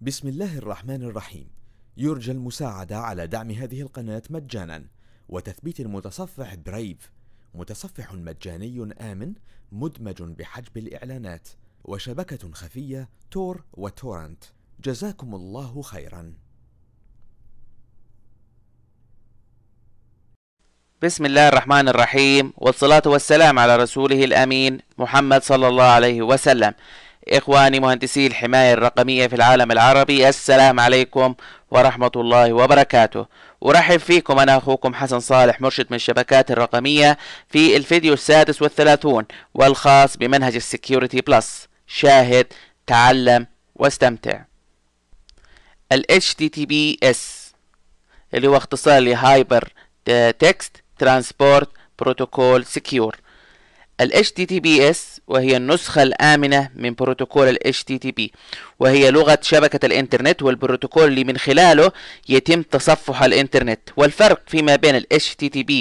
بسم الله الرحمن الرحيم. يرجى المساعدة على دعم هذه القناة مجانا. وتثبيت المتصفح برايف متصفح مجاني آمن مدمج بحجب الإعلانات. وشبكة خفية تور وتورنت. جزاكم الله خيرا. بسم الله الرحمن الرحيم. والصلاة والسلام على رسوله الأمين محمد صلى الله عليه وسلم. إخواني مهندسي الحماية الرقمية في العالم العربي السلام عليكم ورحمة الله وبركاته. أرحب فيكم أنا أخوكم حسن صالح مرشد من الشبكات الرقمية في الفيديو السادس والثلاثون والخاص بمنهج ال Security Plus. شاهد تعلم واستمتع. ال HTTPS اللي هو اختصار ل Hypertext Transport Protocol Secure. ال HTTPS وهي النسخة الآمنة من بروتوكول ال HTTP وهي لغة شبكة الإنترنت والبروتوكول اللي من خلاله يتم تصفح الإنترنت. والفرق فيما بين ال HTTP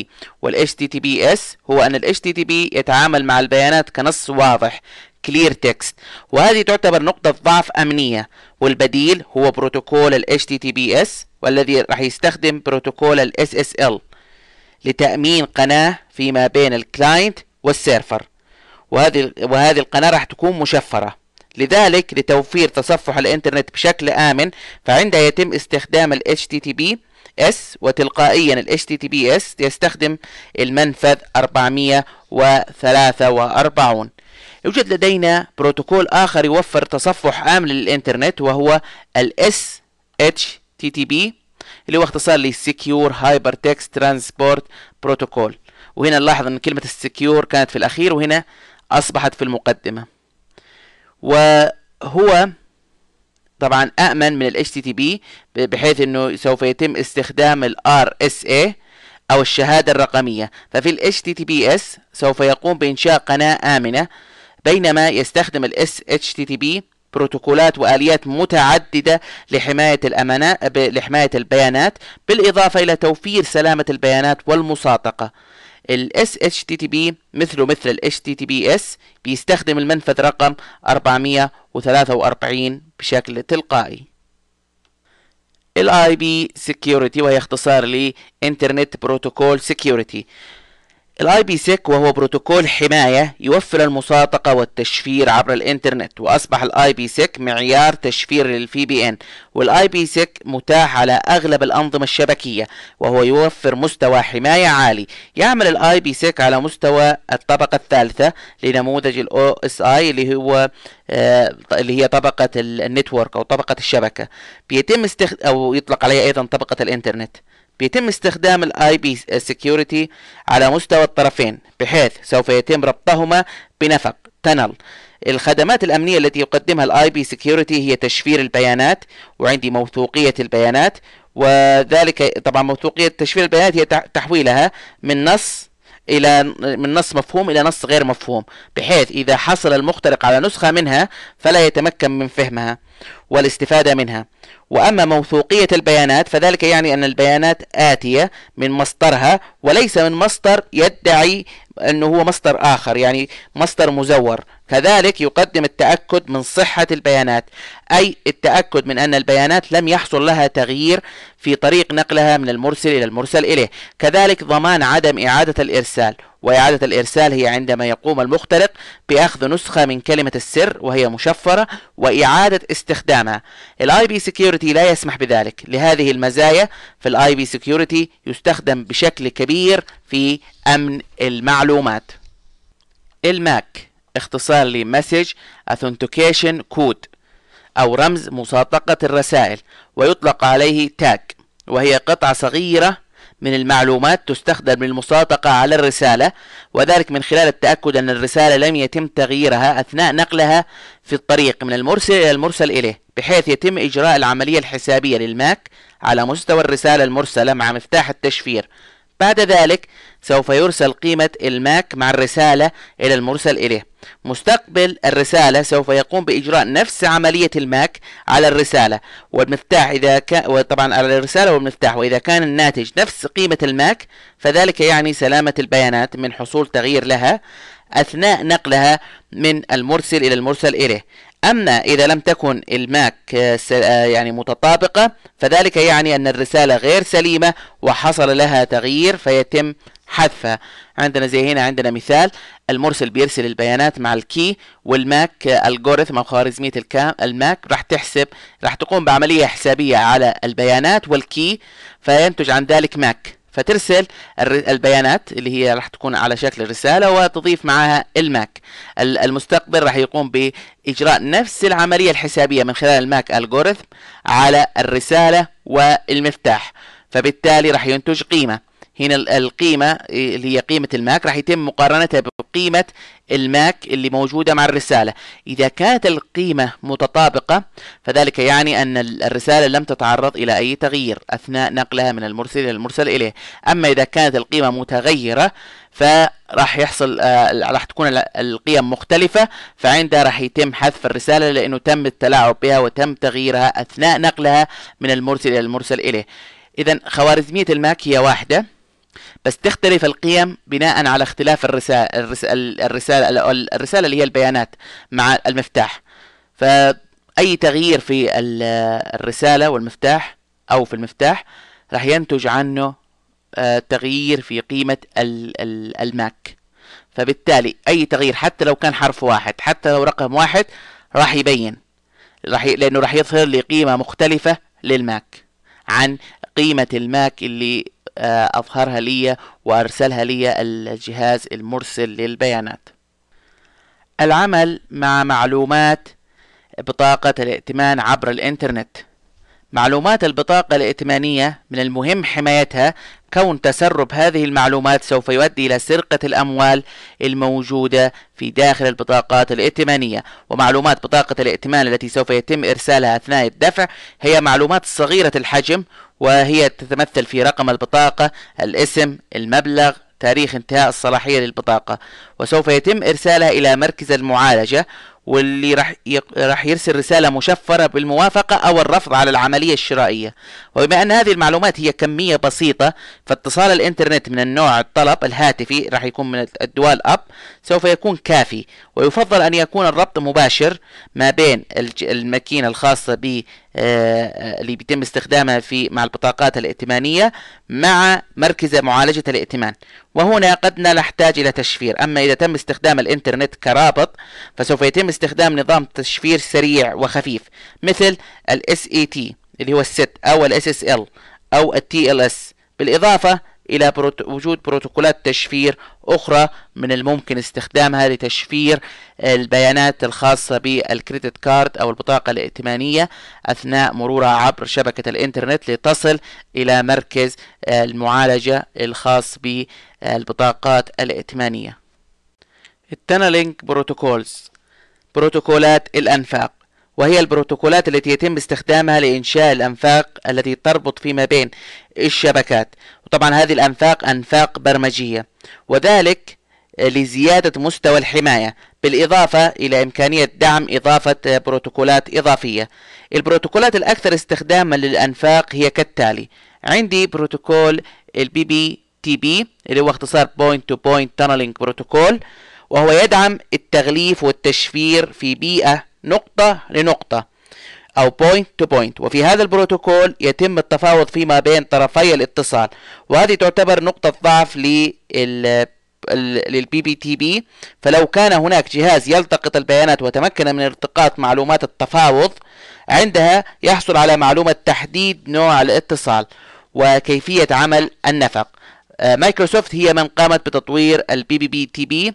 وال HTTPS هو أن ال HTTP يتعامل مع البيانات كنص واضح clear text وهذه تعتبر نقطة ضعف أمنية. والبديل هو بروتوكول ال HTTPS والذي راح يستخدم بروتوكول ال SSL لتأمين قناة فيما بين ال client وال server. وهذه وهذه القناة راح تكون مشفرة. لذلك لتوفير تصفح الإنترنت بشكل آمن فعندها يتم استخدام ال HTTPS وتلقائيا ال HTTPS يستخدم المنفذ 443 يوجد لدينا بروتوكول آخر يوفر تصفح آمن للإنترنت وهو ال SHTTP اللي هو اختصار ل Secure Hypertext Transport Protocol وهنا نلاحظ إن كلمة السكيور كانت في الأخير وهنا أصبحت في المقدمة. وهو طبعا آمن من ال HTTP بحيث إنه سوف يتم استخدام ال RSA أو الشهادة الرقمية. ففي ال HTTPS سوف يقوم بإنشاء قناة آمنة بينما يستخدم ال SHTTP بروتوكولات وآليات متعددة لحماية الامانات لحماية البيانات بالإضافة إلى توفير سلامة البيانات والمصادقة. ال SHTTP مثله مثل ال HTTPS بيستخدم المنفذ رقم 443 بشكل تلقائي. ال IP Security وهي اختصار ل Internet Protocol Security. ال IPSec وهو بروتوكول حماية يوفر المصادقة والتشفير عبر الإنترنت وأصبح ال IPSec معيار تشفير لل VPN وال IPSec متاح على أغلب الأنظمة الشبكية وهو يوفر مستوى حماية عالي. يعمل ال IPSec على مستوى الطبقة الثالثة لنموذج ال OSI اللي هو آه اللي هي طبقة ال network أو طبقة الشبكة. بيتم استخد... أو يطلق عليها أيضا طبقة الإنترنت. بيتم استخدام ال IP Security على مستوى الطرفين بحيث سوف يتم ربطهما بنفق tunnel الخدمات الأمنية التي يقدمها ال IP Security هي تشفير البيانات وعندي موثوقية البيانات وذلك طبعا موثوقية تشفير البيانات هي تحويلها من نص إلى من نص مفهوم إلى نص غير مفهوم بحيث إذا حصل المخترق على نسخة منها فلا يتمكن من فهمها والاستفادة منها. وأما موثوقية البيانات فذلك يعني أن البيانات آتية من مصدرها وليس من مصدر يدعي أنه هو مصدر آخر يعني مصدر مزور. كذلك يقدم التأكد من صحة البيانات أي التأكد من أن البيانات لم يحصل لها تغيير في طريق نقلها من المرسل إلى المرسل إليه. كذلك ضمان عدم إعادة الإرسال وإعادة الإرسال هي عندما يقوم المخترق بأخذ نسخة من كلمة السر وهي مشفرة وإعادة استخدامها. ال IP Security لا يسمح بذلك لهذه المزايا في ال IP Security يستخدم بشكل كبير في أمن المعلومات. ال MAC اختصار ل Message Authentication Code أو رمز مصادقة الرسائل ويطلق عليه tag وهي قطعة صغيرة من المعلومات تستخدم للمصادقة على الرسالة وذلك من خلال التأكد أن الرسالة لم يتم تغييرها أثناء نقلها في الطريق من المرسل إلى المرسل إليه بحيث يتم إجراء العملية الحسابية لل MAC على مستوى الرسالة المرسلة مع مفتاح التشفير. بعد ذلك سوف يرسل قيمة ال MAC مع الرسالة إلى المرسل إليه. مستقبل الرسالة سوف يقوم بإجراء نفس عملية ال MAC على الرسالة. والمفتاح إذا كان وطبعا على الرسالة والمفتاح. وإذا كان الناتج نفس قيمة ال MAC فذلك يعني سلامة البيانات من حصول تغيير لها أثناء نقلها من المرسل إلى المرسل إليه. أما إذا لم تكن ال MAC آه، آه، يعني متطابقة فذلك يعني أن الرسالة غير سليمة وحصل لها تغيير فيتم حذفها. عندنا زي هنا عندنا مثال المرسل بيرسل البيانات مع ال key وال MAC algorithm أو خوارزمية ال MAC راح تحسب راح تقوم بعملية حسابية على البيانات وال key فينتج عن ذلك MAC. فترسل البيانات اللي هي راح تكون على شكل رسالة وتضيف معها ال MAC. ال- المستقبل راح يقوم بإجراء نفس العملية الحسابية من خلال ال MAC algorithm على الرسالة والمفتاح. فبالتالي راح ينتج قيمة. هنا ال- القيمة اللي هي قيمة ال MAC راح يتم مقارنتها بقيمة ال MAC اللي موجودة مع الرسالة. إذا كانت القيمة متطابقة فذلك يعني أن ال- الرسالة لم تتعرض إلى أي تغيير أثناء نقلها من المرسل إلى المرسل إليه. أما إذا كانت القيمة متغيرة فراح يحصل آه، راح تكون ال- القيم مختلفة فعندها راح يتم حذف الرسالة لأنه تم التلاعب بها وتم تغييرها أثناء نقلها من المرسل إلى المرسل إليه. إذا خوارزمية الماك هي واحدة. بس تختلف القيم بناء على اختلاف الرسالة الرسالة الرسالة, اللي هي البيانات مع المفتاح فأي تغيير في ال- الرسالة والمفتاح أو في المفتاح راح ينتج عنه آه، تغيير في قيمة ال- ال- ال MAC فبالتالي أي تغيير حتى لو كان حرف واحد حتى لو رقم واحد راح يبين راح. لأنه راح يظهر لي قيمة مختلفة لل MAC عن قيمة ال MAC اللي أظهرها لي وأرسلها لي الجهاز المرسل للبيانات. العمل مع معلومات بطاقة الائتمان عبر الإنترنت. معلومات البطاقة الائتمانية من المهم حمايتها كون تسرب هذه المعلومات سوف يؤدي إلى سرقة الأموال الموجودة في داخل البطاقات الائتمانية. ومعلومات بطاقة الائتمان التي سوف يتم إرسالها أثناء الدفع هي معلومات صغيرة الحجم وهي تتمثل في رقم البطاقة الاسم المبلغ تاريخ انتهاء الصلاحية للبطاقة. وسوف يتم إرسالها إلى مركز المعالجة واللي راح راح يرسل رسالة مشفرة بالموافقة أو الرفض على العملية الشرائية. وبما أن هذه المعلومات هي كمية بسيطة فاتصال الإنترنت من النوع الطلب الهاتفي راح يكون من الدوال أب سوف يكون كافي. ويفضل أن يكون الربط مباشر ما بين الماكينة الخاصة اللي بيتم استخدامها في مع البطاقات الائتمانية مع مركز معالجة الائتمان. وهنا قد نحتاج إلى تشفير. أما إذا تم استخدام الإنترنت كرابط فسوف يتم استخدام نظام تشفير سريع وخفيف مثل ال SET اللي هو ال SET أو ال SSL أو ال TLS بالإضافة إلى بروت... وجود بروتوكولات تشفير أخرى من الممكن استخدامها لتشفير البيانات الخاصة بال credit card أو البطاقة الائتمانية أثناء مرورها عبر شبكة الإنترنت لتصل إلى مركز المعالجة الخاص بالبطاقات الائتمانية. ال tunneling protocols بروتوكولات الأنفاق وهي البروتوكولات التي يتم استخدامها لإنشاء الأنفاق التي تربط فيما بين الشبكات. وطبعا هذه الأنفاق أنفاق برمجية وذلك لزيادة مستوى الحماية بالإضافة إلى إمكانية دعم إضافة بروتوكولات إضافية. البروتوكولات الأكثر استخداما للأنفاق هي كالتالي عندي بروتوكول ال PPTP اللي هو اختصار Point-to-Point Tunneling Protocol وهو يدعم التغليف والتشفير في بيئة نقطة لنقطة. أو point to point وفي هذا البروتوكول يتم التفاوض فيما بين طرفي الاتصال. وهذه تعتبر نقطة ضعف لل لل PPTP فلو كان هناك جهاز يلتقط البيانات وتمكن من التقاط معلومات التفاوض عندها يحصل على معلومة تحديد نوع الاتصال وكيفية عمل النفق. آه، مايكروسوفت هي من قامت بتطوير ال P PPTP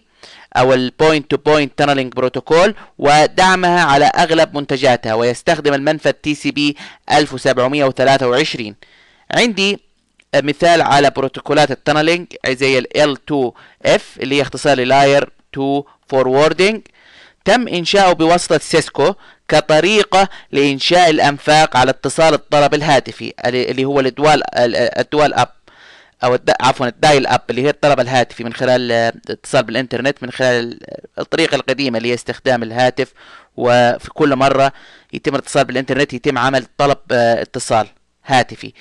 أو ال Point-to-Point Tunneling Protocol ودعمها على أغلب منتجاتها ويستخدم المنفذ TCP 1723 عندي مثال على بروتوكولات ال tunneling زي ال L2F اللي هي اختصار Layer 2 Forwarding تم إنشاؤه بواسطة سيسكو كطريقة لإنشاء الأنفاق على اتصال الطلب الهاتفي اللي هو ال dial ال dial up. أو الد... عفوا ال dial up اللي هي الطلب الهاتفي من خلال الاتصال بالإنترنت من خلال الطريقة القديمة اللي هي استخدام الهاتف وفي كل مرة يتم الاتصال بالإنترنت يتم عمل طلب اتصال هاتفي.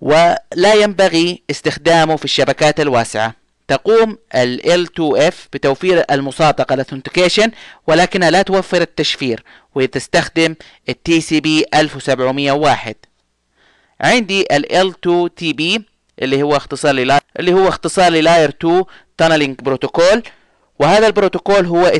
ولا ينبغي استخدامه في الشبكات الواسعة. تقوم ال L2F بتوفير المصادقة ال authentication ولكنها لا توفر التشفير وتستخدم ال TCP 1701 عندي ال L2TP اللي هو اختصار لل Layer اللي هو اختصار لل Layer 2 Tunneling Protocol. وهذا البروتوكول هو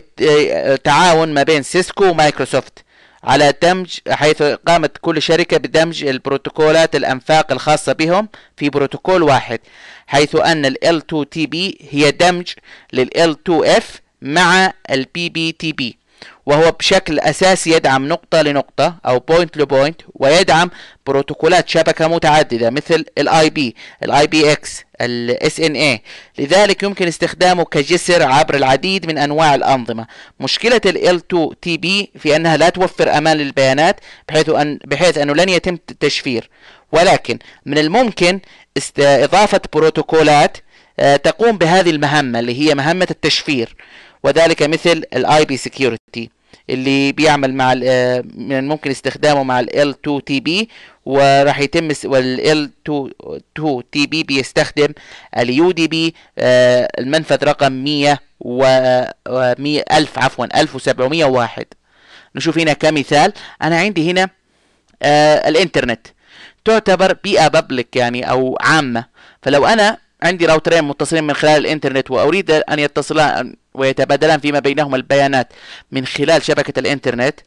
تعاون ما بين سيسكو ومايكروسوفت على دمج حيث قامت كل شركة بدمج البروتوكولات الأنفاق الخاصة بهم في بروتوكول واحد حيث أن ال L2TP هي دمج لل L2F مع ال PPTP وهو بشكل أساسي يدعم نقطة لنقطة أو point ل point ويدعم بروتوكولات شبكة متعددة مثل ال IP ال IPX ال SNA لذلك يمكن استخدامه كجسر عبر العديد من أنواع الأنظمة. مشكلة ال L2TP في أنها لا توفر أمان للبيانات بحيث ان بحيث أنه لن يتم التشفير. ولكن من الممكن إضافة بروتوكولات آه، تقوم بهذه المهمة اللي هي مهمة التشفير. وذلك مثل ال IP Security اللي بيعمل مع آه، من الممكن استخدامه مع ال L2TP وراح يتم وال L2TP بيستخدم ال UDP آه، المنفذ رقم 100 و 1000 عفوا 1701 نشوف هنا كمثال. أنا عندي هنا آه الإنترنت. تعتبر بيئة بابليك يعني أو عامة. فلو أنا عندي راوترين متصلين من خلال الإنترنت وأريد أن يتصلان ويتبادلان فيما بينهما البيانات من خلال شبكة الإنترنت.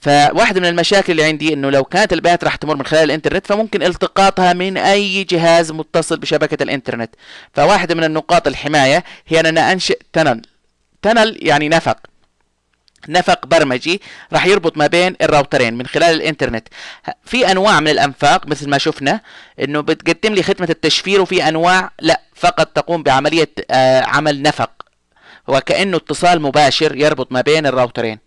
فواحدة من المشاكل اللي عندي إنه لو كانت البيانات راح تمر من خلال الإنترنت فممكن التقاطها من أي جهاز متصل بشبكة الإنترنت. فواحدة من النقاط الحماية هي ان أنشئ تنل. تنل يعني نفق. نفق برمجي راح يربط ما بين ال routerين من خلال الإنترنت. في أنواع من الأنفاق مثل ما شفنا إنه بتقدم لي خدمة التشفير وفي أنواع لا فقط تقوم بعملية آه عمل نفق. وكأنه اتصال مباشر يربط ما بين ال routerين.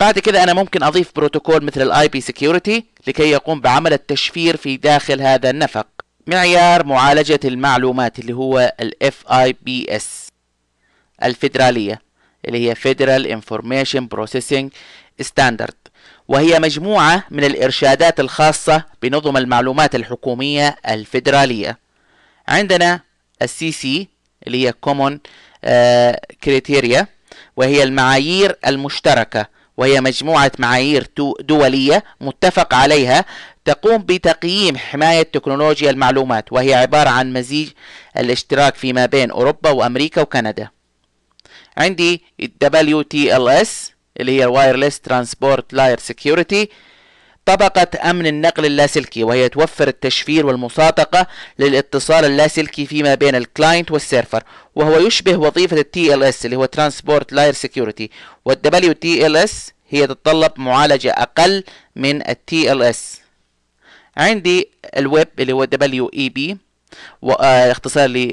بعد كده أنا ممكن أضيف بروتوكول مثل ال IP Security لكي يقوم بعمل التشفير في داخل هذا النفق معيار معالجة المعلومات اللي هو ال FIPS الفيدرالية اللي هي Federal Information Processing Standard. وهي مجموعة من الإرشادات الخاصة بنظم المعلومات الحكومية الفيدرالية. عندنا ال CC اللي هي Common Criteria وهي المعايير المشتركة وهي مجموعة معايير دولية متفق عليها تقوم بتقييم حماية تكنولوجيا المعلومات وهي عبارة عن مزيج الاشتراك فيما بين أوروبا وأمريكا وكندا. عندي WTLS اللي هي Wireless Transport Layer Security. طبقة أمن النقل اللاسلكي وهي توفر التشفير والمصادقة للاتصال اللاسلكي فيما بين ال client وال server وهو يشبه وظيفة ال TLS اللي هو Transport Layer Security. وال WTLS هي تتطلب معالجة أقل من ال TLS عندي ال WEP اللي هو WEP اختصار ل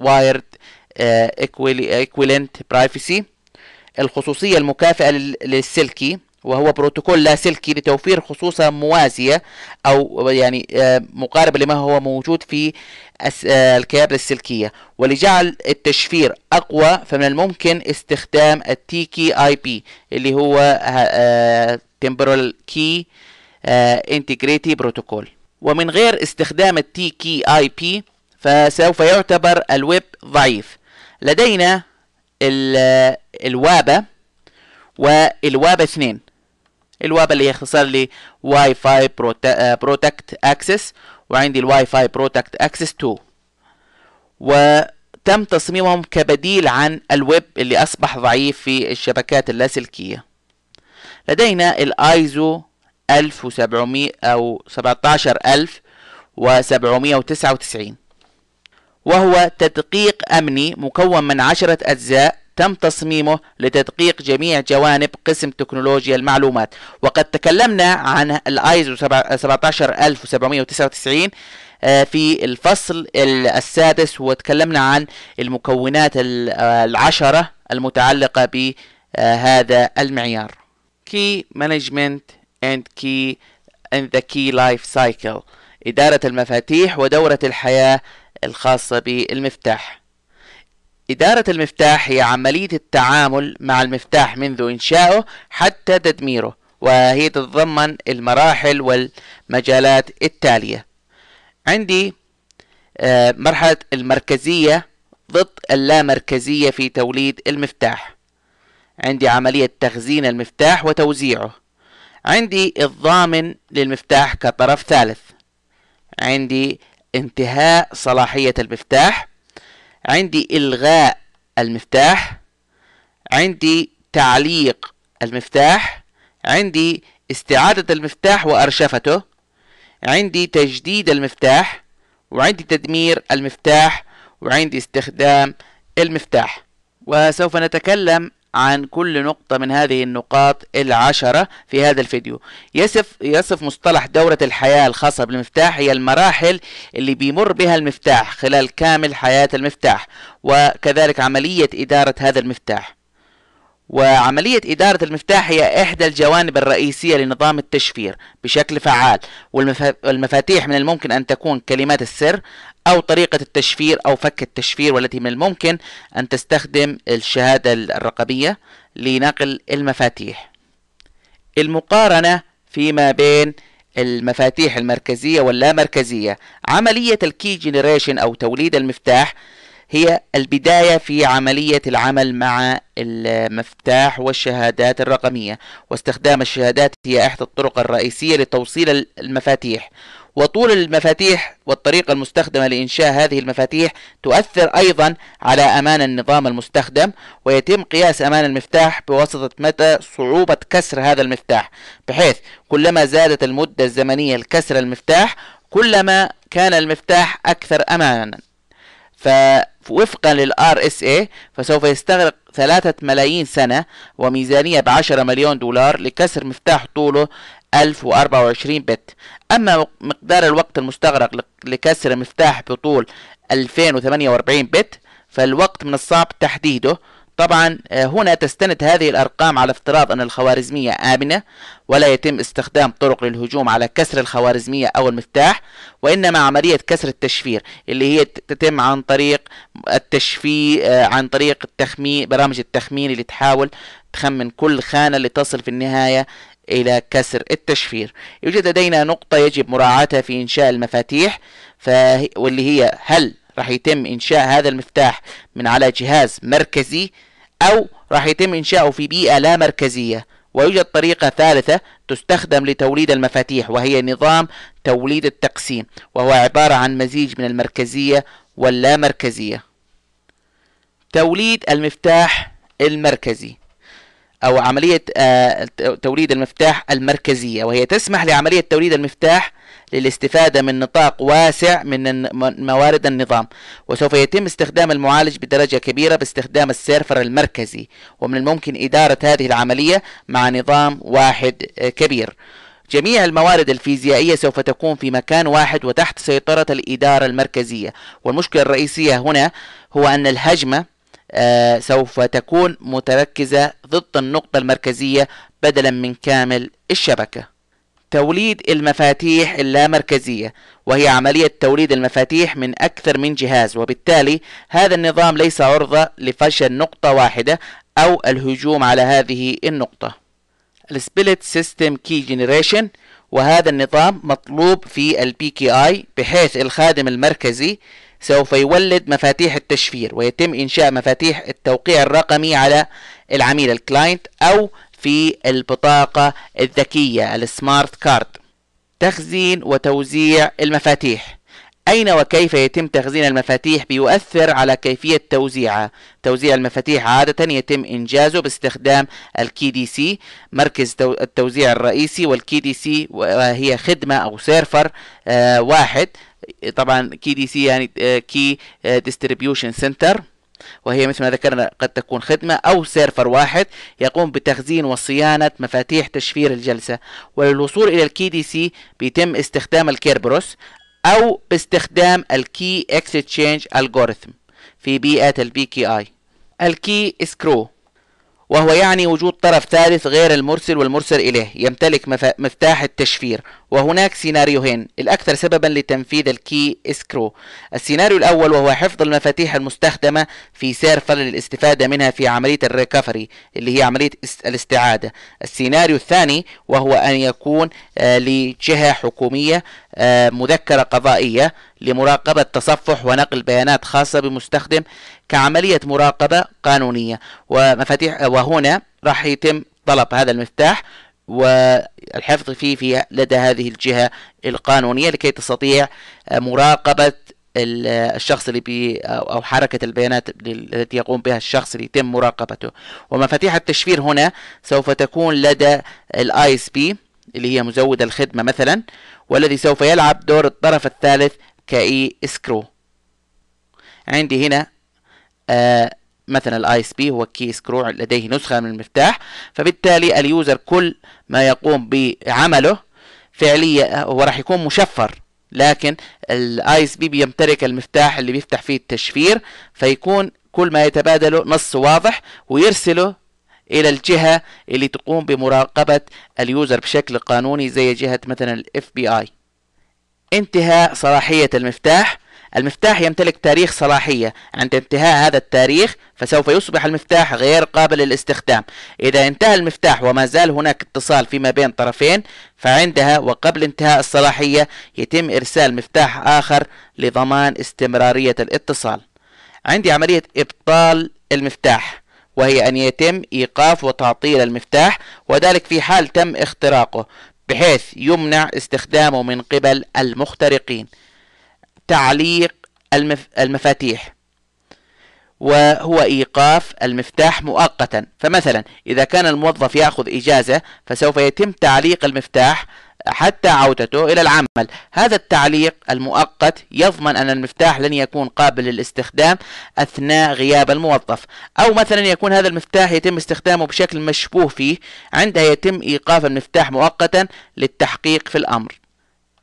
Wired Equivalent Privacy. الخصوصية المكافئة للسلكي وهو بروتوكول لاسلكي لتوفير خصوصية موازية أو يعني آه، مقاربة لما هو موجود في آه، الكابل السلكية. ولجعل التشفير أقوى فمن الممكن استخدام ال TKIP اللي هو Temporal Key Integrity Protocol ومن غير استخدام ال TKIP فسوف يعتبر ال WEP ضعيف. لدينا آه، ال WPA وال WPA 2 ال WPA اللي هي اختصار ل Wi-Fi Protected Access وعندي ال Wi-Fi Protected Access 2 وتم تصميمهم كبديل عن ال WEP اللي أصبح ضعيف في الشبكات اللاسلكية. لدينا الايزو 1700 أو 17799 وهو تدقيق أمني مكون من عشرة أجزاء تم تصميمه لتدقيق جميع جوانب قسم تكنولوجيا المعلومات. وقد تكلمنا عن الايزو 17799 آه، في الفصل السادس وتكلمنا عن المكونات العشرة المتعلقة بهذا المعيار. Key Management and Key in the Key Life Cycle إدارة المفاتيح ودورة الحياة الخاصة بالمفتاح. إدارة المفتاح هي عملية التعامل مع المفتاح منذ إنشائه حتى تدميره وهي تتضمن المراحل والمجالات التالية. عندي آه، مرحلة المركزية ضد اللامركزية في توليد المفتاح. عندي عملية تخزين المفتاح وتوزيعه. عندي الضامن للمفتاح كطرف ثالث. عندي انتهاء صلاحية المفتاح عندي إلغاء المفتاح عندي تعليق المفتاح عندي استعادة المفتاح وأرشفته عندي تجديد المفتاح وعندي تدمير المفتاح وعندي استخدام المفتاح. وسوف نتكلم عن كل نقطة من هذه النقاط العشرة في هذا الفيديو. يصف, يصف مصطلح دورة الحياة الخاصة بالمفتاح هي المراحل اللي بيمر بها المفتاح خلال كامل حياة المفتاح وكذلك عملية إدارة هذا المفتاح. وعملية إدارة المفتاح هي إحدى الجوانب الرئيسية لنظام التشفير بشكل فعال والمفاتيح من الممكن أن تكون كلمات السر أو طريقة التشفير أو فك التشفير والتي من الممكن أن تستخدم الشهادة الرقمية لنقل المفاتيح. المقارنة فيما بين المفاتيح المركزية واللامركزية. عملية ال key generation أو توليد المفتاح هي البداية في عملية العمل مع المفتاح والشهادات الرقمية واستخدام الشهادات هي إحدى الطرق الرئيسية لتوصيل المفاتيح. وطول المفاتيح والطريقة المستخدمة لإنشاء هذه المفاتيح تؤثر أيضا على أمان النظام المستخدم ويتم قياس أمان المفتاح بواسطة مدى صعوبة كسر هذا المفتاح بحيث كلما زادت المدة الزمنية لكسر المفتاح كلما كان المفتاح أكثر أمانا. فوفقا لل RSA فسوف يستغرق ثلاثة ملايين سنة وميزانية بعشرة مليون دولار لكسر مفتاح طوله 1024 بت. أما مقدار الوقت المستغرق لكسر مفتاح بطول 2048 بت فالوقت من الصعب تحديده طبعا آه، هنا تستند هذه الأرقام على افتراض أن الخوارزمية آمنة ولا يتم استخدام طرق للهجوم على كسر الخوارزمية أو المفتاح وإنما عملية كسر التشفير اللي هي تتم عن طريق التشفير آه، عن طريق التخمين برامج التخمين اللي تحاول تخمن كل خانة لتصل في النهاية إلى كسر التشفير. يوجد لدينا نقطة يجب مراعاتها في إنشاء المفاتيح واللي هي هل راح يتم إنشاء هذا المفتاح من على جهاز مركزي أو راح يتم إنشاؤه في بيئة لا مركزية. ويوجد طريقة ثالثة تستخدم لتوليد المفاتيح وهي نظام توليد التقسيم وهو عبارة عن مزيج من المركزية واللامركزية توليد المفتاح المركزي أو عملية آه، توليد المفتاح المركزية وهي تسمح لعملية توليد المفتاح للاستفادة من نطاق واسع من موارد النظام. وسوف يتم استخدام المعالج بدرجة كبيرة باستخدام السيرفر المركزي ومن الممكن إدارة هذه العملية مع نظام واحد آه، كبير. جميع الموارد الفيزيائية سوف تكون في مكان واحد وتحت سيطرة الإدارة المركزية. والمشكلة الرئيسية هنا هو أن الهجمة آه سوف تكون متركزة ضد النقطة المركزية بدلا من كامل الشبكة. توليد المفاتيح اللامركزية وهي عملية توليد المفاتيح من أكثر من جهاز وبالتالي هذا النظام ليس عرضة لفشل نقطة واحدة أو الهجوم على هذه النقطة. ال split system key generation وهذا النظام مطلوب في ال PKI بحيث الخادم المركزي سوف يولد مفاتيح التشفير ويتم إنشاء مفاتيح التوقيع الرقمي على العميل ال client أو في البطاقة الذكية ال smart card. تخزين وتوزيع المفاتيح. أين وكيف يتم تخزين المفاتيح بيؤثر على كيفية توزيعها؟ توزيع المفاتيح عادة يتم إنجازه باستخدام ال KDC مركز التوزيع الرئيسي وال KDC وهي خدمة أو سيرفر آه واحد. طبعا KDC يعني Key Distribution Center وهي مثل ما ذكرنا قد تكون خدمة أو سيرفر واحد يقوم بتخزين وصيانة مفاتيح تشفير الجلسة. وللوصول إلى ال KDC بيتم استخدام ال Kerberos أو باستخدام ال key exchange algorithm في بيئة ال PKI ال key escrow وهو يعني وجود طرف ثالث غير المرسل والمرسل إليه يمتلك مفتاح التشفير. وهناك سيناريوهين الأكثر سببا لتنفيذ ال key escrow السيناريو الأول وهو حفظ المفاتيح المستخدمة في سيرفر للاستفادة منها في عملية ال recovery اللي هي عملية الاستعادة. السيناريو الثاني وهو أن يكون آه، لجهة حكومية آه، مذكرة قضائية لمراقبة تصفح ونقل بيانات خاصة بمستخدم كعملية مراقبة قانونية. ومفاتيح وهنا راح يتم طلب هذا المفتاح والحفظ فيه في لدى هذه الجهة القانونية لكي تستطيع مراقبة الشخص اللي بي أو حركة البيانات التي يقوم بها الشخص اللي يتم مراقبته. ومفاتيح التشفير هنا سوف تكون لدى ال ISP اللي هي مزود الخدمة مثلا والذي سوف يلعب دور الطرف الثالث ك key escrow عندي هنا آه مثلا ال ISP هو key escrow لديه نسخة من المفتاح فبالتالي ال user كل ما يقوم بعمله فعليا هو راح يكون مشفر لكن ال ISP بيمتلك المفتاح اللي بيفتح فيه التشفير فيكون كل ما يتبادله نص واضح ويرسله إلى الجهة اللي تقوم بمراقبة ال user بشكل قانوني زي جهة مثلا ال FBI انتهاء صلاحية المفتاح. المفتاح يمتلك تاريخ صلاحية. عند انتهاء هذا التاريخ فسوف يصبح المفتاح غير قابل للاستخدام. إذا انتهى المفتاح وما زال هناك اتصال فيما بين طرفين فعندها وقبل انتهاء الصلاحية يتم إرسال مفتاح آخر لضمان استمرارية الاتصال. عندي عملية إبطال المفتاح وهي أن يتم إيقاف وتعطيل المفتاح وذلك في حال تم اختراقه بحيث يمنع استخدامه من قبل المخترقين. تعليق المف... المفاتيح. وهو إيقاف المفتاح مؤقتا. فمثلا إذا كان الموظف يأخذ إجازة فسوف يتم تعليق المفتاح حتى عودته إلى العمل. هذا التعليق المؤقت يضمن أن المفتاح لن يكون قابل للاستخدام أثناء غياب الموظف. أو مثلا يكون هذا المفتاح يتم استخدامه بشكل مشبوه فيه عندها يتم إيقاف المفتاح مؤقتا للتحقيق في الأمر.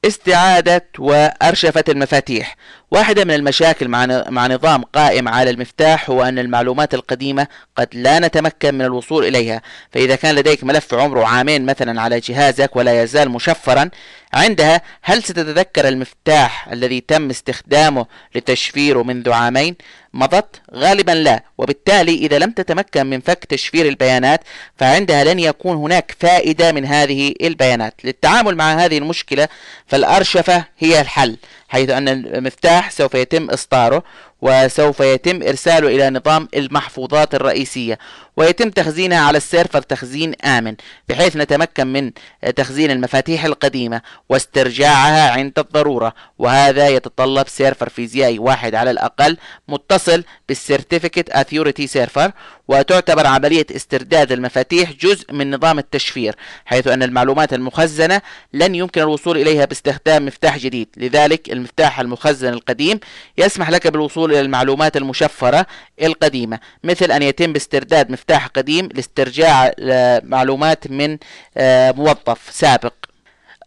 استعادة وأرشفة المفاتيح. واحدة من المشاكل مع نظام قائم على المفتاح هو أن المعلومات القديمة قد لا نتمكن من الوصول إليها. فإذا كان لديك ملف عمره عامين مثلا على جهازك ولا يزال مشفرا عندها هل ستتذكر المفتاح الذي تم استخدامه لتشفيره منذ عامين؟ مضت؟ غالبا لا. وبالتالي إذا لم تتمكن من فك تشفير البيانات فعندها لن يكون هناك فائدة من هذه البيانات. للتعامل مع هذه المشكلة فالأرشفة هي الحل. حيث أن المفتاح سوف يتم إصداره وسوف يتم إرساله إلى نظام المحفوظات الرئيسية ويتم تخزينها على السيرفر تخزين آمن بحيث نتمكن من تخزين المفاتيح القديمة واسترجاعها عند الضرورة. وهذا يتطلب server فيزيائي واحد على الأقل متصل بال certificate authority server وتعتبر عملية استرداد المفاتيح جزء من نظام التشفير حيث أن المعلومات المخزنة لن يمكن الوصول إليها باستخدام مفتاح جديد. لذلك المفتاح المخزن القديم يسمح لك بالوصول إلى المعلومات المشفرة القديمة مثل أن يتم باسترداد مفتاح قديم لاسترجاع آه، معلومات من آه، موظف سابق.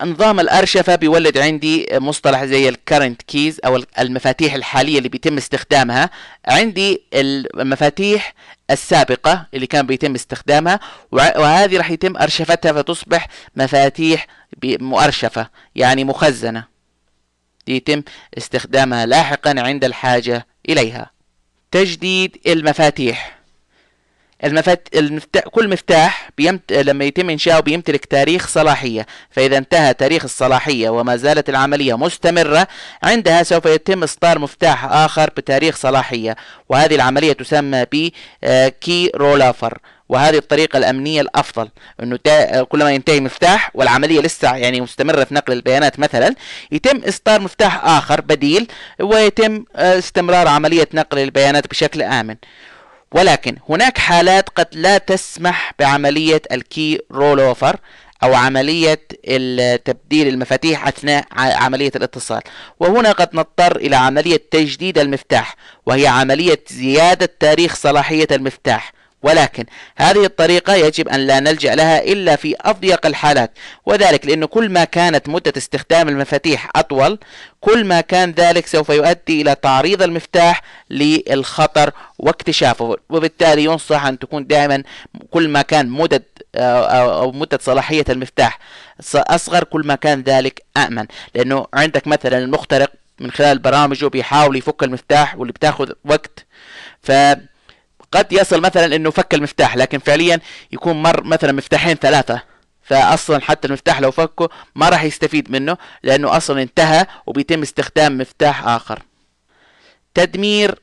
نظام الأرشفة بيولد عندي مصطلح زي الكرنت كيز أو المفاتيح الحالية اللي بيتم استخدامها. عندي المفاتيح السابقة اللي كان بيتم استخدامها وهذه راح يتم أرشفتها فتصبح مفاتيح مؤرشفة يعني مخزنة. يتم استخدامها لاحقا عند الحاجة إليها. تجديد المفاتيح. المفات... المفتاح كل مفتاح بيمت... لما يتم إنشاؤه بيمتلك تاريخ صلاحية. فإذا انتهى تاريخ الصلاحية وما زالت العملية مستمرة عندها سوف يتم إصدار مفتاح آخر بتاريخ صلاحية. وهذه العملية تسمى ب كي رولافر وهذه الطريقة الأمنية الأفضل أنه تا... كلما ينتهي مفتاح والعملية لسه يعني مستمرة في نقل البيانات مثلا يتم إصدار مفتاح آخر بديل ويتم آه، استمرار عملية نقل البيانات بشكل آمن. ولكن هناك حالات قد لا تسمح بعملية الكي رول أوفر أو عملية تبديل المفاتيح أثناء عملية الاتصال. وهنا قد نضطر إلى عملية تجديد المفتاح وهي عملية زيادة تاريخ صلاحية المفتاح. ولكن هذه الطريقة يجب أن لا نلجأ لها إلا في أضيق الحالات وذلك لأنه كل ما كانت مدة استخدام المفاتيح أطول كل ما كان ذلك سوف يؤدي إلى تعريض المفتاح للخطر واكتشافه وبالتالي ينصح أن تكون دائما كل ما كان مدة أو مدة صلاحية المفتاح أصغر كل ما كان ذلك أأمن لأنه عندك مثلا المخترق من خلال برامجه بيحاول يفك المفتاح واللي بتاخذ وقت ف قد يصل مثلا إنه فك المفتاح لكن فعليا يكون مر مثلا مفتاحين ثلاثة. فاصلا حتى المفتاح لو فكه ما راح يستفيد منه لأنه أصلا انتهى وبيتم استخدام مفتاح آخر. تدمير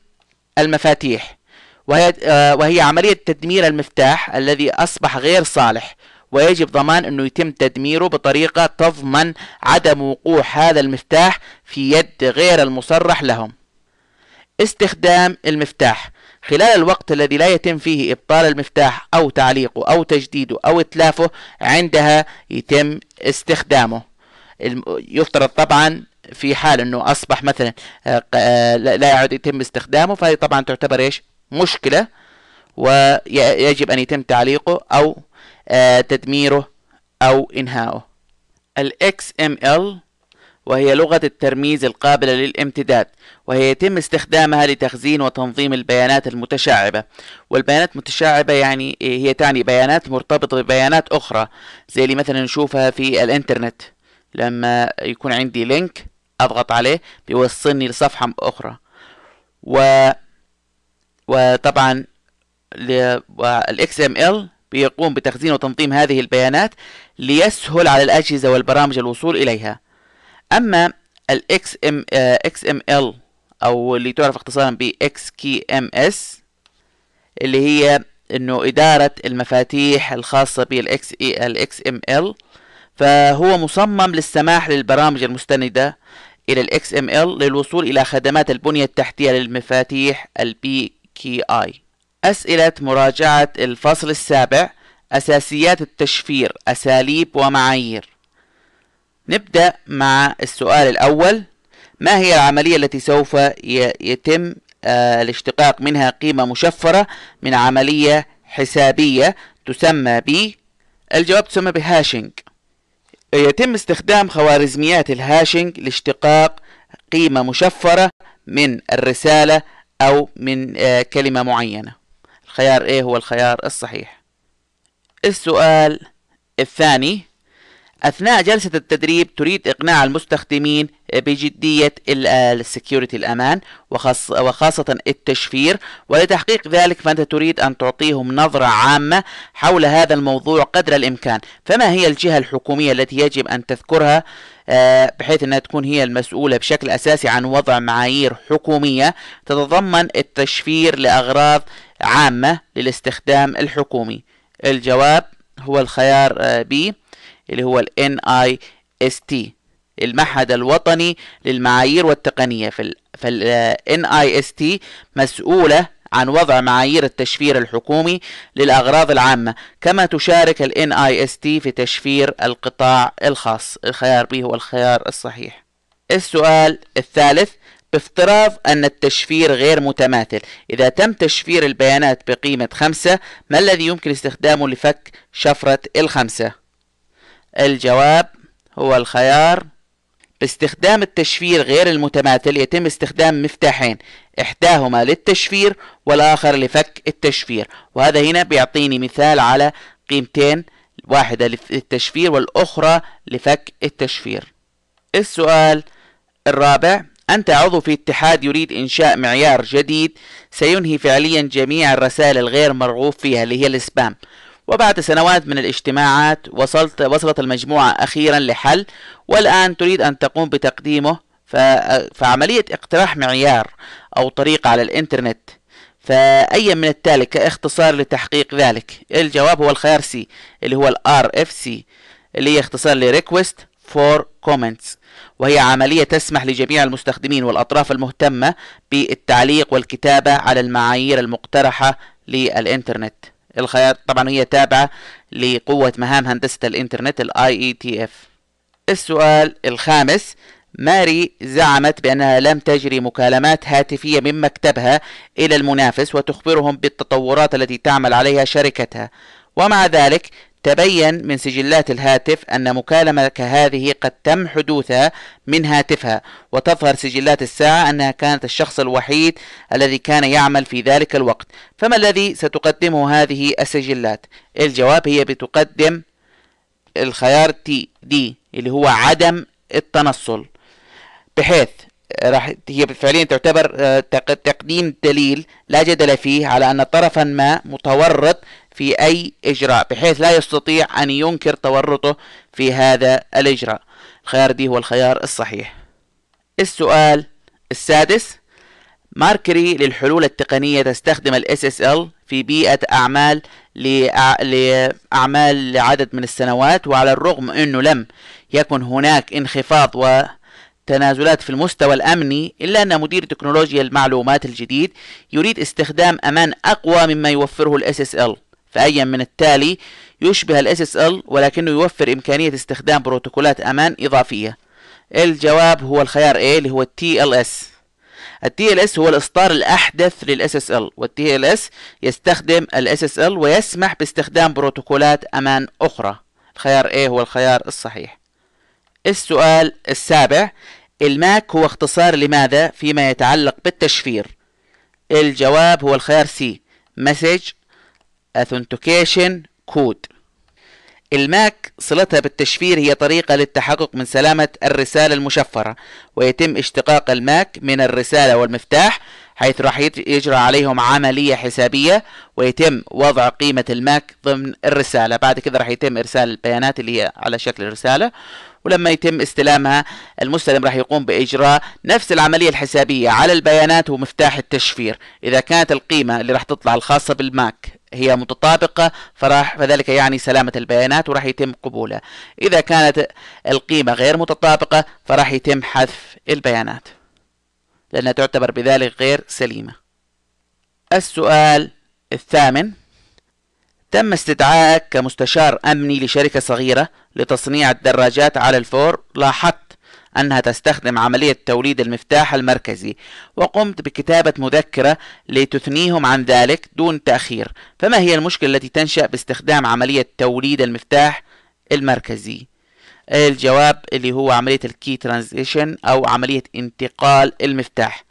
المفاتيح. وهي, آه، وهي عملية تدمير المفتاح الذي أصبح غير صالح ويجب ضمان أنه يتم تدميره بطريقة تضمن عدم وقوع هذا المفتاح في يد غير المصرح لهم. استخدام المفتاح. خلال الوقت الذي لا يتم فيه إبطال المفتاح أو تعليقه أو تجديده أو إتلافه عندها يتم استخدامه. يفترض طبعا في حال إنه أصبح مثلا آه، آه، لا يعد يتم استخدامه فهي طبعا تعتبر إيش؟ مشكلة ويجب أن يتم تعليقه أو آه، تدميره أو انهائه ال XML وهي لغة الترميز القابلة للامتداد وهي يتم استخدامها لتخزين وتنظيم البيانات المتشعبة. والبيانات المتشعبة يعني هي تعني بيانات مرتبطة ببيانات أخرى زي اللي مثلا نشوفها في الإنترنت. لما يكون عندي لينك أضغط عليه بيوصلني لصفحة أخرى. و وطبعا إل XML بيقوم بتخزين وتنظيم هذه البيانات ليسهل على الأجهزة والبرامج الوصول إليها. أما ال XM, XML أو اللي تعرف اختصارا ب XKMS اللي هي إنه إدارة المفاتيح الخاصة بال XML فهو مصمم للسماح للبرامج المستندة إلى ال XML للوصول إلى خدمات البنية التحتية للمفاتيح ال PKI أسئلة مراجعة الفصل السابع أساسيات التشفير أساليب ومعايير. نبدأ مع السؤال الأول. ما هي العملية التي سوف يتم آه، الاشتقاق منها قيمة مشفرة من عملية حسابية تسمى ب الجواب تسمى ب hashing يتم استخدام خوارزميات ال hashing لاشتقاق قيمة مشفرة من الرسالة أو من آه، كلمة معينة. الخيار A هو الخيار الصحيح؟ السؤال الثاني. أثناء جلسة التدريب تريد إقناع المستخدمين بجدية ال security الأمان وخاصة التشفير. ولتحقيق ذلك فأنت تريد أن تعطيهم نظرة عامة حول هذا الموضوع قدر الإمكان. فما هي الجهة الحكومية التي يجب أن تذكرها؟ آه، بحيث أنها تكون هي المسؤولة بشكل أساسي عن وضع معايير حكومية تتضمن التشفير لأغراض عامة للاستخدام الحكومي. الجواب هو الخيار بي. آه، اللي هو ال NIST المعهد الوطني للمعايير والتقنية. في ال NIST مسؤولة عن وضع معايير التشفير الحكومي للأغراض العامة كما تشارك ال NIST في تشفير القطاع الخاص. الخيار B هو الخيار الصحيح. السؤال الثالث بافتراض أن التشفير غير متماثل إذا تم تشفير البيانات بقيمة خمسة ما الذي يمكن استخدامه لفك شفرة الخمسة؟ الجواب هو الخيار. باستخدام التشفير غير المتماثل يتم استخدام مفتاحين إحداهما للتشفير والآخر لفك التشفير. وهذا هنا بيعطيني مثال على قيمتين واحدة للتشفير والأخرى لفك التشفير. السؤال الرابع أنت عضو في اتحاد يريد إنشاء معيار جديد سينهي فعليا جميع الرسائل الغير مرغوب فيها اللي هي السبام. وبعد سنوات من الاجتماعات وصلت وصلت المجموعة أخيرا لحل والآن تريد أن تقوم بتقديمه فعملية اقتراح معيار أو طريقة على الإنترنت. فأي من التالي كاختصار لتحقيق ذلك؟ الجواب هو الخيار سي اللي هو ال RFC اللي هي اختصار ل Request for Comments. وهي عملية تسمح لجميع المستخدمين والأطراف المهتمة بالتعليق والكتابة على المعايير المقترحة للإنترنت. الخيار طبعا هي تابعة لقوة مهام هندسة الإنترنت ال IETF السؤال الخامس ماري زعمت بأنها لم تجري مكالمات هاتفية من مكتبها إلى المنافس وتخبرهم بالتطورات التي تعمل عليها شركتها. ومع ذلك تبين من سجلات الهاتف أن مكالمة كهذه قد تم حدوثها من هاتفها وتظهر سجلات الساعة أنها كانت الشخص الوحيد الذي كان يعمل في ذلك الوقت. فما الذي ستقدمه هذه السجلات؟ الجواب هي بتقدم الخيار تي دي اللي هو عدم التنصل. بحيث راح هي فعليا تعتبر آه، تقديم دليل لا جدل فيه على أن طرفا ما متورط في أي إجراء بحيث لا يستطيع أن ينكر تورطه في هذا الإجراء. الخيار دي هو الخيار الصحيح. السؤال السادس. ماركري للحلول التقنية تستخدم ال SSL في بيئة أعمال لأعمال لعدد من السنوات وعلى الرغم أنه لم يكن هناك انخفاض وتنازلات في المستوى الأمني إلا أن مدير تكنولوجيا المعلومات الجديد يريد استخدام أمان أقوى مما يوفره ال SSL فأيا من التالي يشبه ال SSL ولكنه يوفر إمكانية استخدام بروتوكولات أمان إضافية. الجواب هو الخيار A اللي هو TLS ال TLS هو الإصدار الأحدث لل SSL وال TLS يستخدم ال SSL ويسمح باستخدام بروتوكولات أمان أخرى. الخيار A هو الخيار الصحيح. السؤال السابع ال MAC هو اختصار لماذا فيما يتعلق بالتشفير؟ الجواب هو الخيار C. Message Authentication Code. ال MAC صلتها بالتشفير هي طريقة للتحقق من سلامة الرسالة المشفرة ويتم اشتقاق ال MAC من الرسالة والمفتاح حيث راح يجرى عليهم عملية حسابية ويتم وضع قيمة ال MAC ضمن الرسالة. بعد كده راح يتم إرسال البيانات اللي هي على شكل رسالة ولما يتم استلامها المستلم راح يقوم بإجراء نفس العملية الحسابية على البيانات ومفتاح التشفير. إذا كانت القيمة اللي راح تطلع الخاصة بالماك هي متطابقة فراح فذلك يعني سلامة البيانات وراح يتم قبولها. إذا كانت القيمة غير متطابقة فراح يتم حذف البيانات. لأنها تعتبر بذلك غير سليمة. السؤال الثامن تم استدعائك كمستشار أمني لشركة صغيرة لتصنيع الدراجات على الفور. لاحظت أنها تستخدم عملية توليد المفتاح المركزي وقمت بكتابة مذكرة لتثنيهم عن ذلك دون تأخير. فما هي المشكلة التي تنشأ باستخدام عملية توليد المفتاح المركزي؟ الجواب اللي هو عملية ال key transition أو عملية انتقال المفتاح؟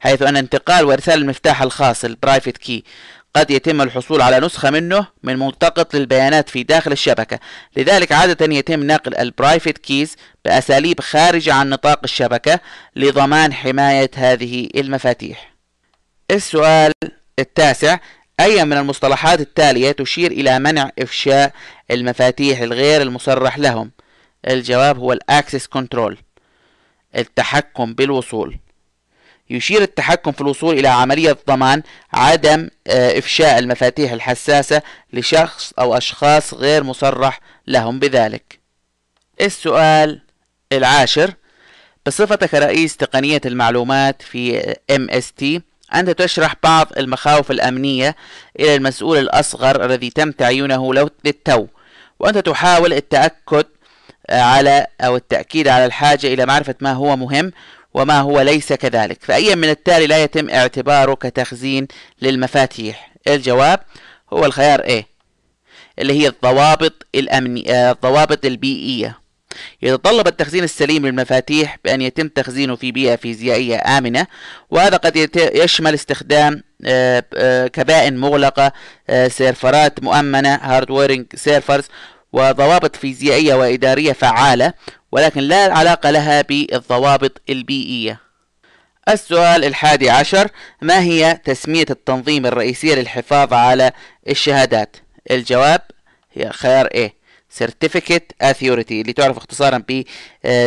حيث أن انتقال وإرسال المفتاح الخاص ال private key قد يتم الحصول على نسخة منه من ملتقط للبيانات في داخل الشبكة. لذلك عادة يتم نقل ال private keys بأساليب خارجة عن نطاق الشبكة لضمان حماية هذه المفاتيح. السؤال التاسع أي من المصطلحات التالية تشير إلى منع إفشاء المفاتيح الغير المصرح لهم؟ الجواب هو ال access control التحكم بالوصول. يشير التحكم في الوصول إلى عملية ضمان عدم آه، إفشاء المفاتيح الحساسة لشخص أو أشخاص غير مصرح لهم بذلك. السؤال العاشر بصفتك رئيس تقنية المعلومات في MST أنت تشرح بعض المخاوف الأمنية إلى المسؤول الأصغر الذي تم تعيينه للتو وأنت تحاول التأكد على أو التأكيد على الحاجة إلى معرفة ما هو مهم وما هو ليس كذلك. فأي من التالي لا يتم اعتباره كتخزين للمفاتيح. الجواب هو الخيار A اللي هي الضوابط الأمنية آه، الضوابط البيئية. يتطلب التخزين السليم للمفاتيح بأن يتم تخزينه في بيئة فيزيائية آمنة وهذا قد يشمل استخدام آه، آه، كبائن مغلقة سيرفرات مؤمنة hardwiring servers وضوابط فيزيائية وإدارية فعالة ولكن لا علاقة لها بالضوابط البيئية. السؤال الحادي عشر ما هي تسمية التنظيم الرئيسية للحفاظ على الشهادات؟ الجواب هي خيار A Certificate Authority اللي تعرف اختصارا ب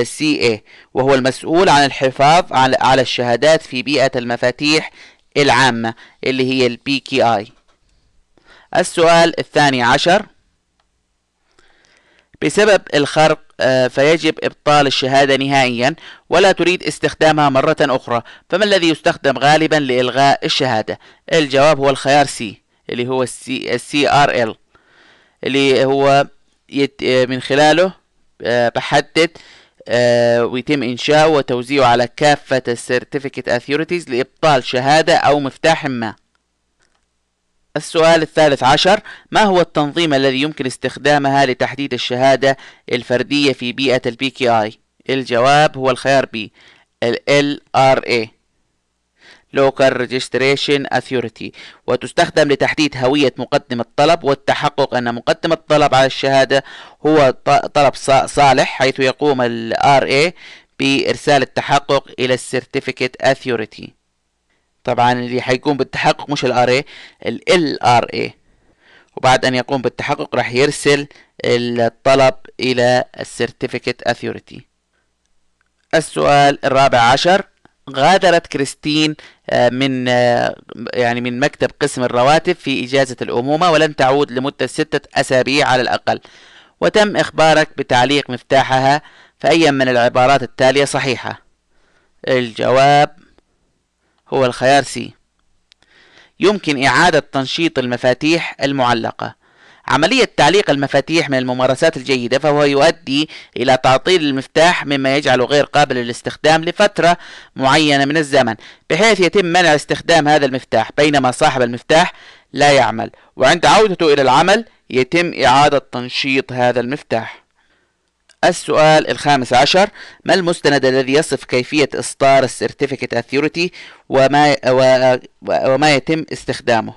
CA وهو المسؤول عن الحفاظ على الشهادات في بيئة المفاتيح العامة اللي هي ال PKI السؤال الثاني عشر بسبب الخرق آه، فيجب إبطال الشهادة نهائيا ولا تريد استخدامها مرة أخرى. فما الذي يستخدم غالبا لإلغاء الشهادة؟ الجواب هو الخيار C اللي هو ال اللي هو يت آه، من خلاله آه، بحدد ويتم إنشاؤه وتوزيعه على كافة ال certificate authorities لإبطال شهادة أو مفتاح ما. السؤال الثالث عشر ما هو التنظيم الذي يمكن استخدامها لتحديد الشهادة الفردية في بيئة البي كي آي الجواب هو الخيار B ال LRA Local Registration Authority. وتستخدم لتحديد هوية مقدم الطلب والتحقق أن مقدم الطلب على الشهادة هو طلب صالح حيث يقوم ال RA بإرسال التحقق إلى Certificate Authority. طبعا اللي حيقوم بالتحقق مش ال RA ال LRA وبعد أن يقوم بالتحقق راح يرسل الطلب إلى Certificate Authority. السؤال الرابع عشر غادرت كريستين آه، من آه، يعني من مكتب قسم الرواتب في إجازة الأمومة ولن تعود لمدة ستة أسابيع على الأقل. وتم إخبارك بتعليق مفتاحها فأي من العبارات التالية صحيحة. الجواب هو الخيار سي. يمكن إعادة تنشيط المفاتيح المعلقة. عملية تعليق المفاتيح من الممارسات الجيدة فهو يؤدي إلى تعطيل المفتاح مما يجعله غير قابل للاستخدام لفترة معينة من الزمن بحيث يتم منع استخدام هذا المفتاح بينما صاحب المفتاح لا يعمل. وعند عودته إلى العمل يتم إعادة تنشيط هذا المفتاح. السؤال الخامس عشر ما المستند الذي يصف كيفية إصدار ال certificate authority وما, وما يتم استخدامه؟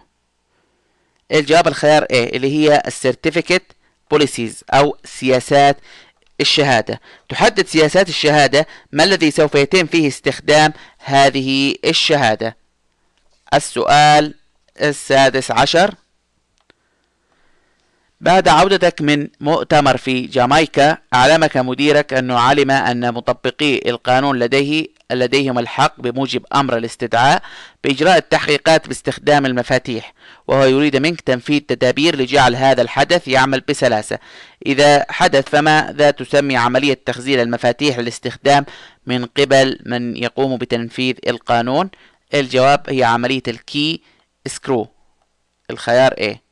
الجواب الخيار A اللي هي ال certificate policies أو سياسات الشهادة. تحدد سياسات الشهادة ما الذي سوف يتم فيه استخدام هذه الشهادة. السؤال السادس عشر بعد عودتك من مؤتمر في جامايكا أعلمك مديرك أنه علم أن مطبقي القانون لديه لديهم الحق بموجب أمر الاستدعاء بإجراء التحقيقات باستخدام المفاتيح وهو يريد منك تنفيذ تدابير لجعل هذا الحدث يعمل بسلاسة. إذا حدث فماذا تسمي عملية تخزين المفاتيح للاستخدام من قبل من يقوم بتنفيذ القانون؟ الجواب هي عملية الكي escrow. الخيار A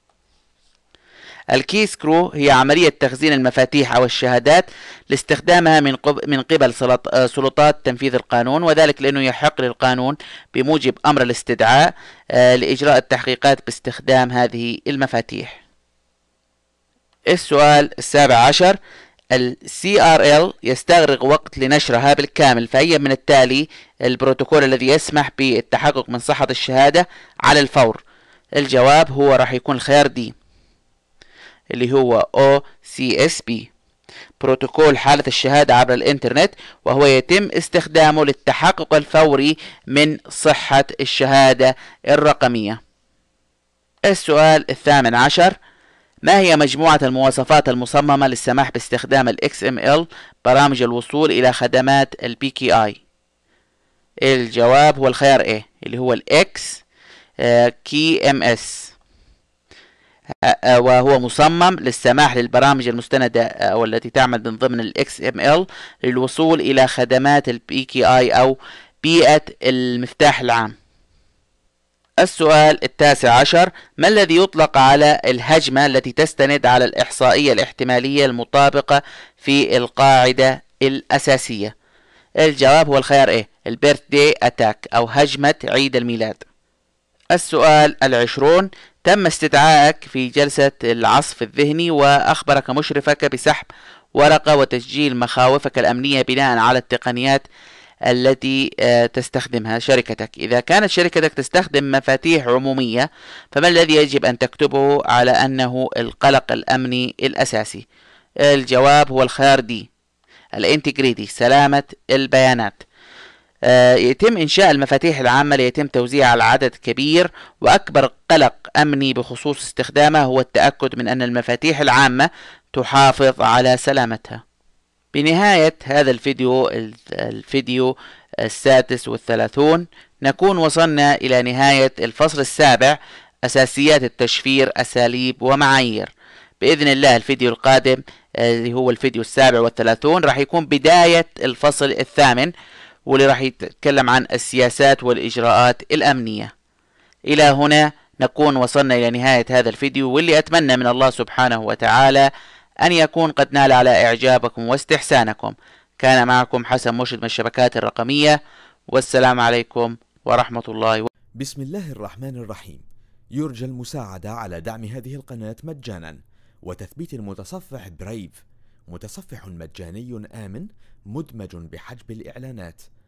ال key escrow هي عملية تخزين المفاتيح أو الشهادات لاستخدامها من من قبل سلطات تنفيذ القانون وذلك لأنه يحق للقانون بموجب أمر الاستدعاء آه، لإجراء التحقيقات باستخدام هذه المفاتيح. السؤال السابع عشر ال CRL يستغرق وقت لنشرها بالكامل فأي من التالي البروتوكول الذي يسمح بالتحقق من صحة الشهادة على الفور. الجواب هو راح يكون الخيار دي. اللي هو OCSP بروتوكول حالة الشهادة عبر الإنترنت وهو يتم استخدامه للتحقق الفوري من صحة الشهادة الرقمية. السؤال الثامن عشر ما هي مجموعة المواصفات المصممة للسماح باستخدام ال XML برامج الوصول إلى خدمات ال PKI الجواب هو الخيار A اللي هو ال X KMS وهو مصمم للسماح للبرامج المستندة أو التي تعمل من ضمن ال XML للوصول إلى خدمات ال PKI أو بيئة المفتاح العام. السؤال التاسع عشر ما الذي يطلق على الهجمة التي تستند على الإحصائية الاحتمالية المطابقة في القاعدة الأساسية؟ الجواب هو الخيار A البيرث داي أتاك أو هجمة عيد الميلاد. السؤال العشرون تم استدعائك في جلسة العصف الذهني وأخبرك مشرفك بسحب ورقة وتسجيل مخاوفك الأمنية بناء على التقنيات التي آه، تستخدمها شركتك. إذا كانت شركتك تستخدم مفاتيح عمومية فما الذي يجب أن تكتبه على أنه القلق الأمني الأساسي؟ الجواب هو الخيار دي. الانتجريتي سلامة البيانات. يتم إنشاء المفاتيح العامة ليتم توزيعها على عدد كبير وأكبر قلق أمني بخصوص استخدامها هو التأكد من أن المفاتيح العامة تحافظ على سلامتها. بنهاية هذا الفيديو الفيديو السادس والثلاثون نكون وصلنا إلى نهاية الفصل السابع أساسيات التشفير أساليب ومعايير. بإذن الله الفيديو القادم اللي هو الفيديو السابع والثلاثون راح يكون بداية الفصل الثامن. واللي راح يتكلم عن السياسات والإجراءات الأمنية. إلى هنا نكون وصلنا إلى نهاية هذا الفيديو واللي أتمنى من الله سبحانه وتعالى أن يكون قد نال على إعجابكم واستحسانكم. كان معكم حسن مرشد من الشبكات الرقمية والسلام عليكم ورحمة الله و... بسم الله الرحمن الرحيم. يرجى المساعدة على دعم هذه القناة مجانا وتثبيت المتصفح برايف متصفح مجاني آمن مدمج بحجب الإعلانات.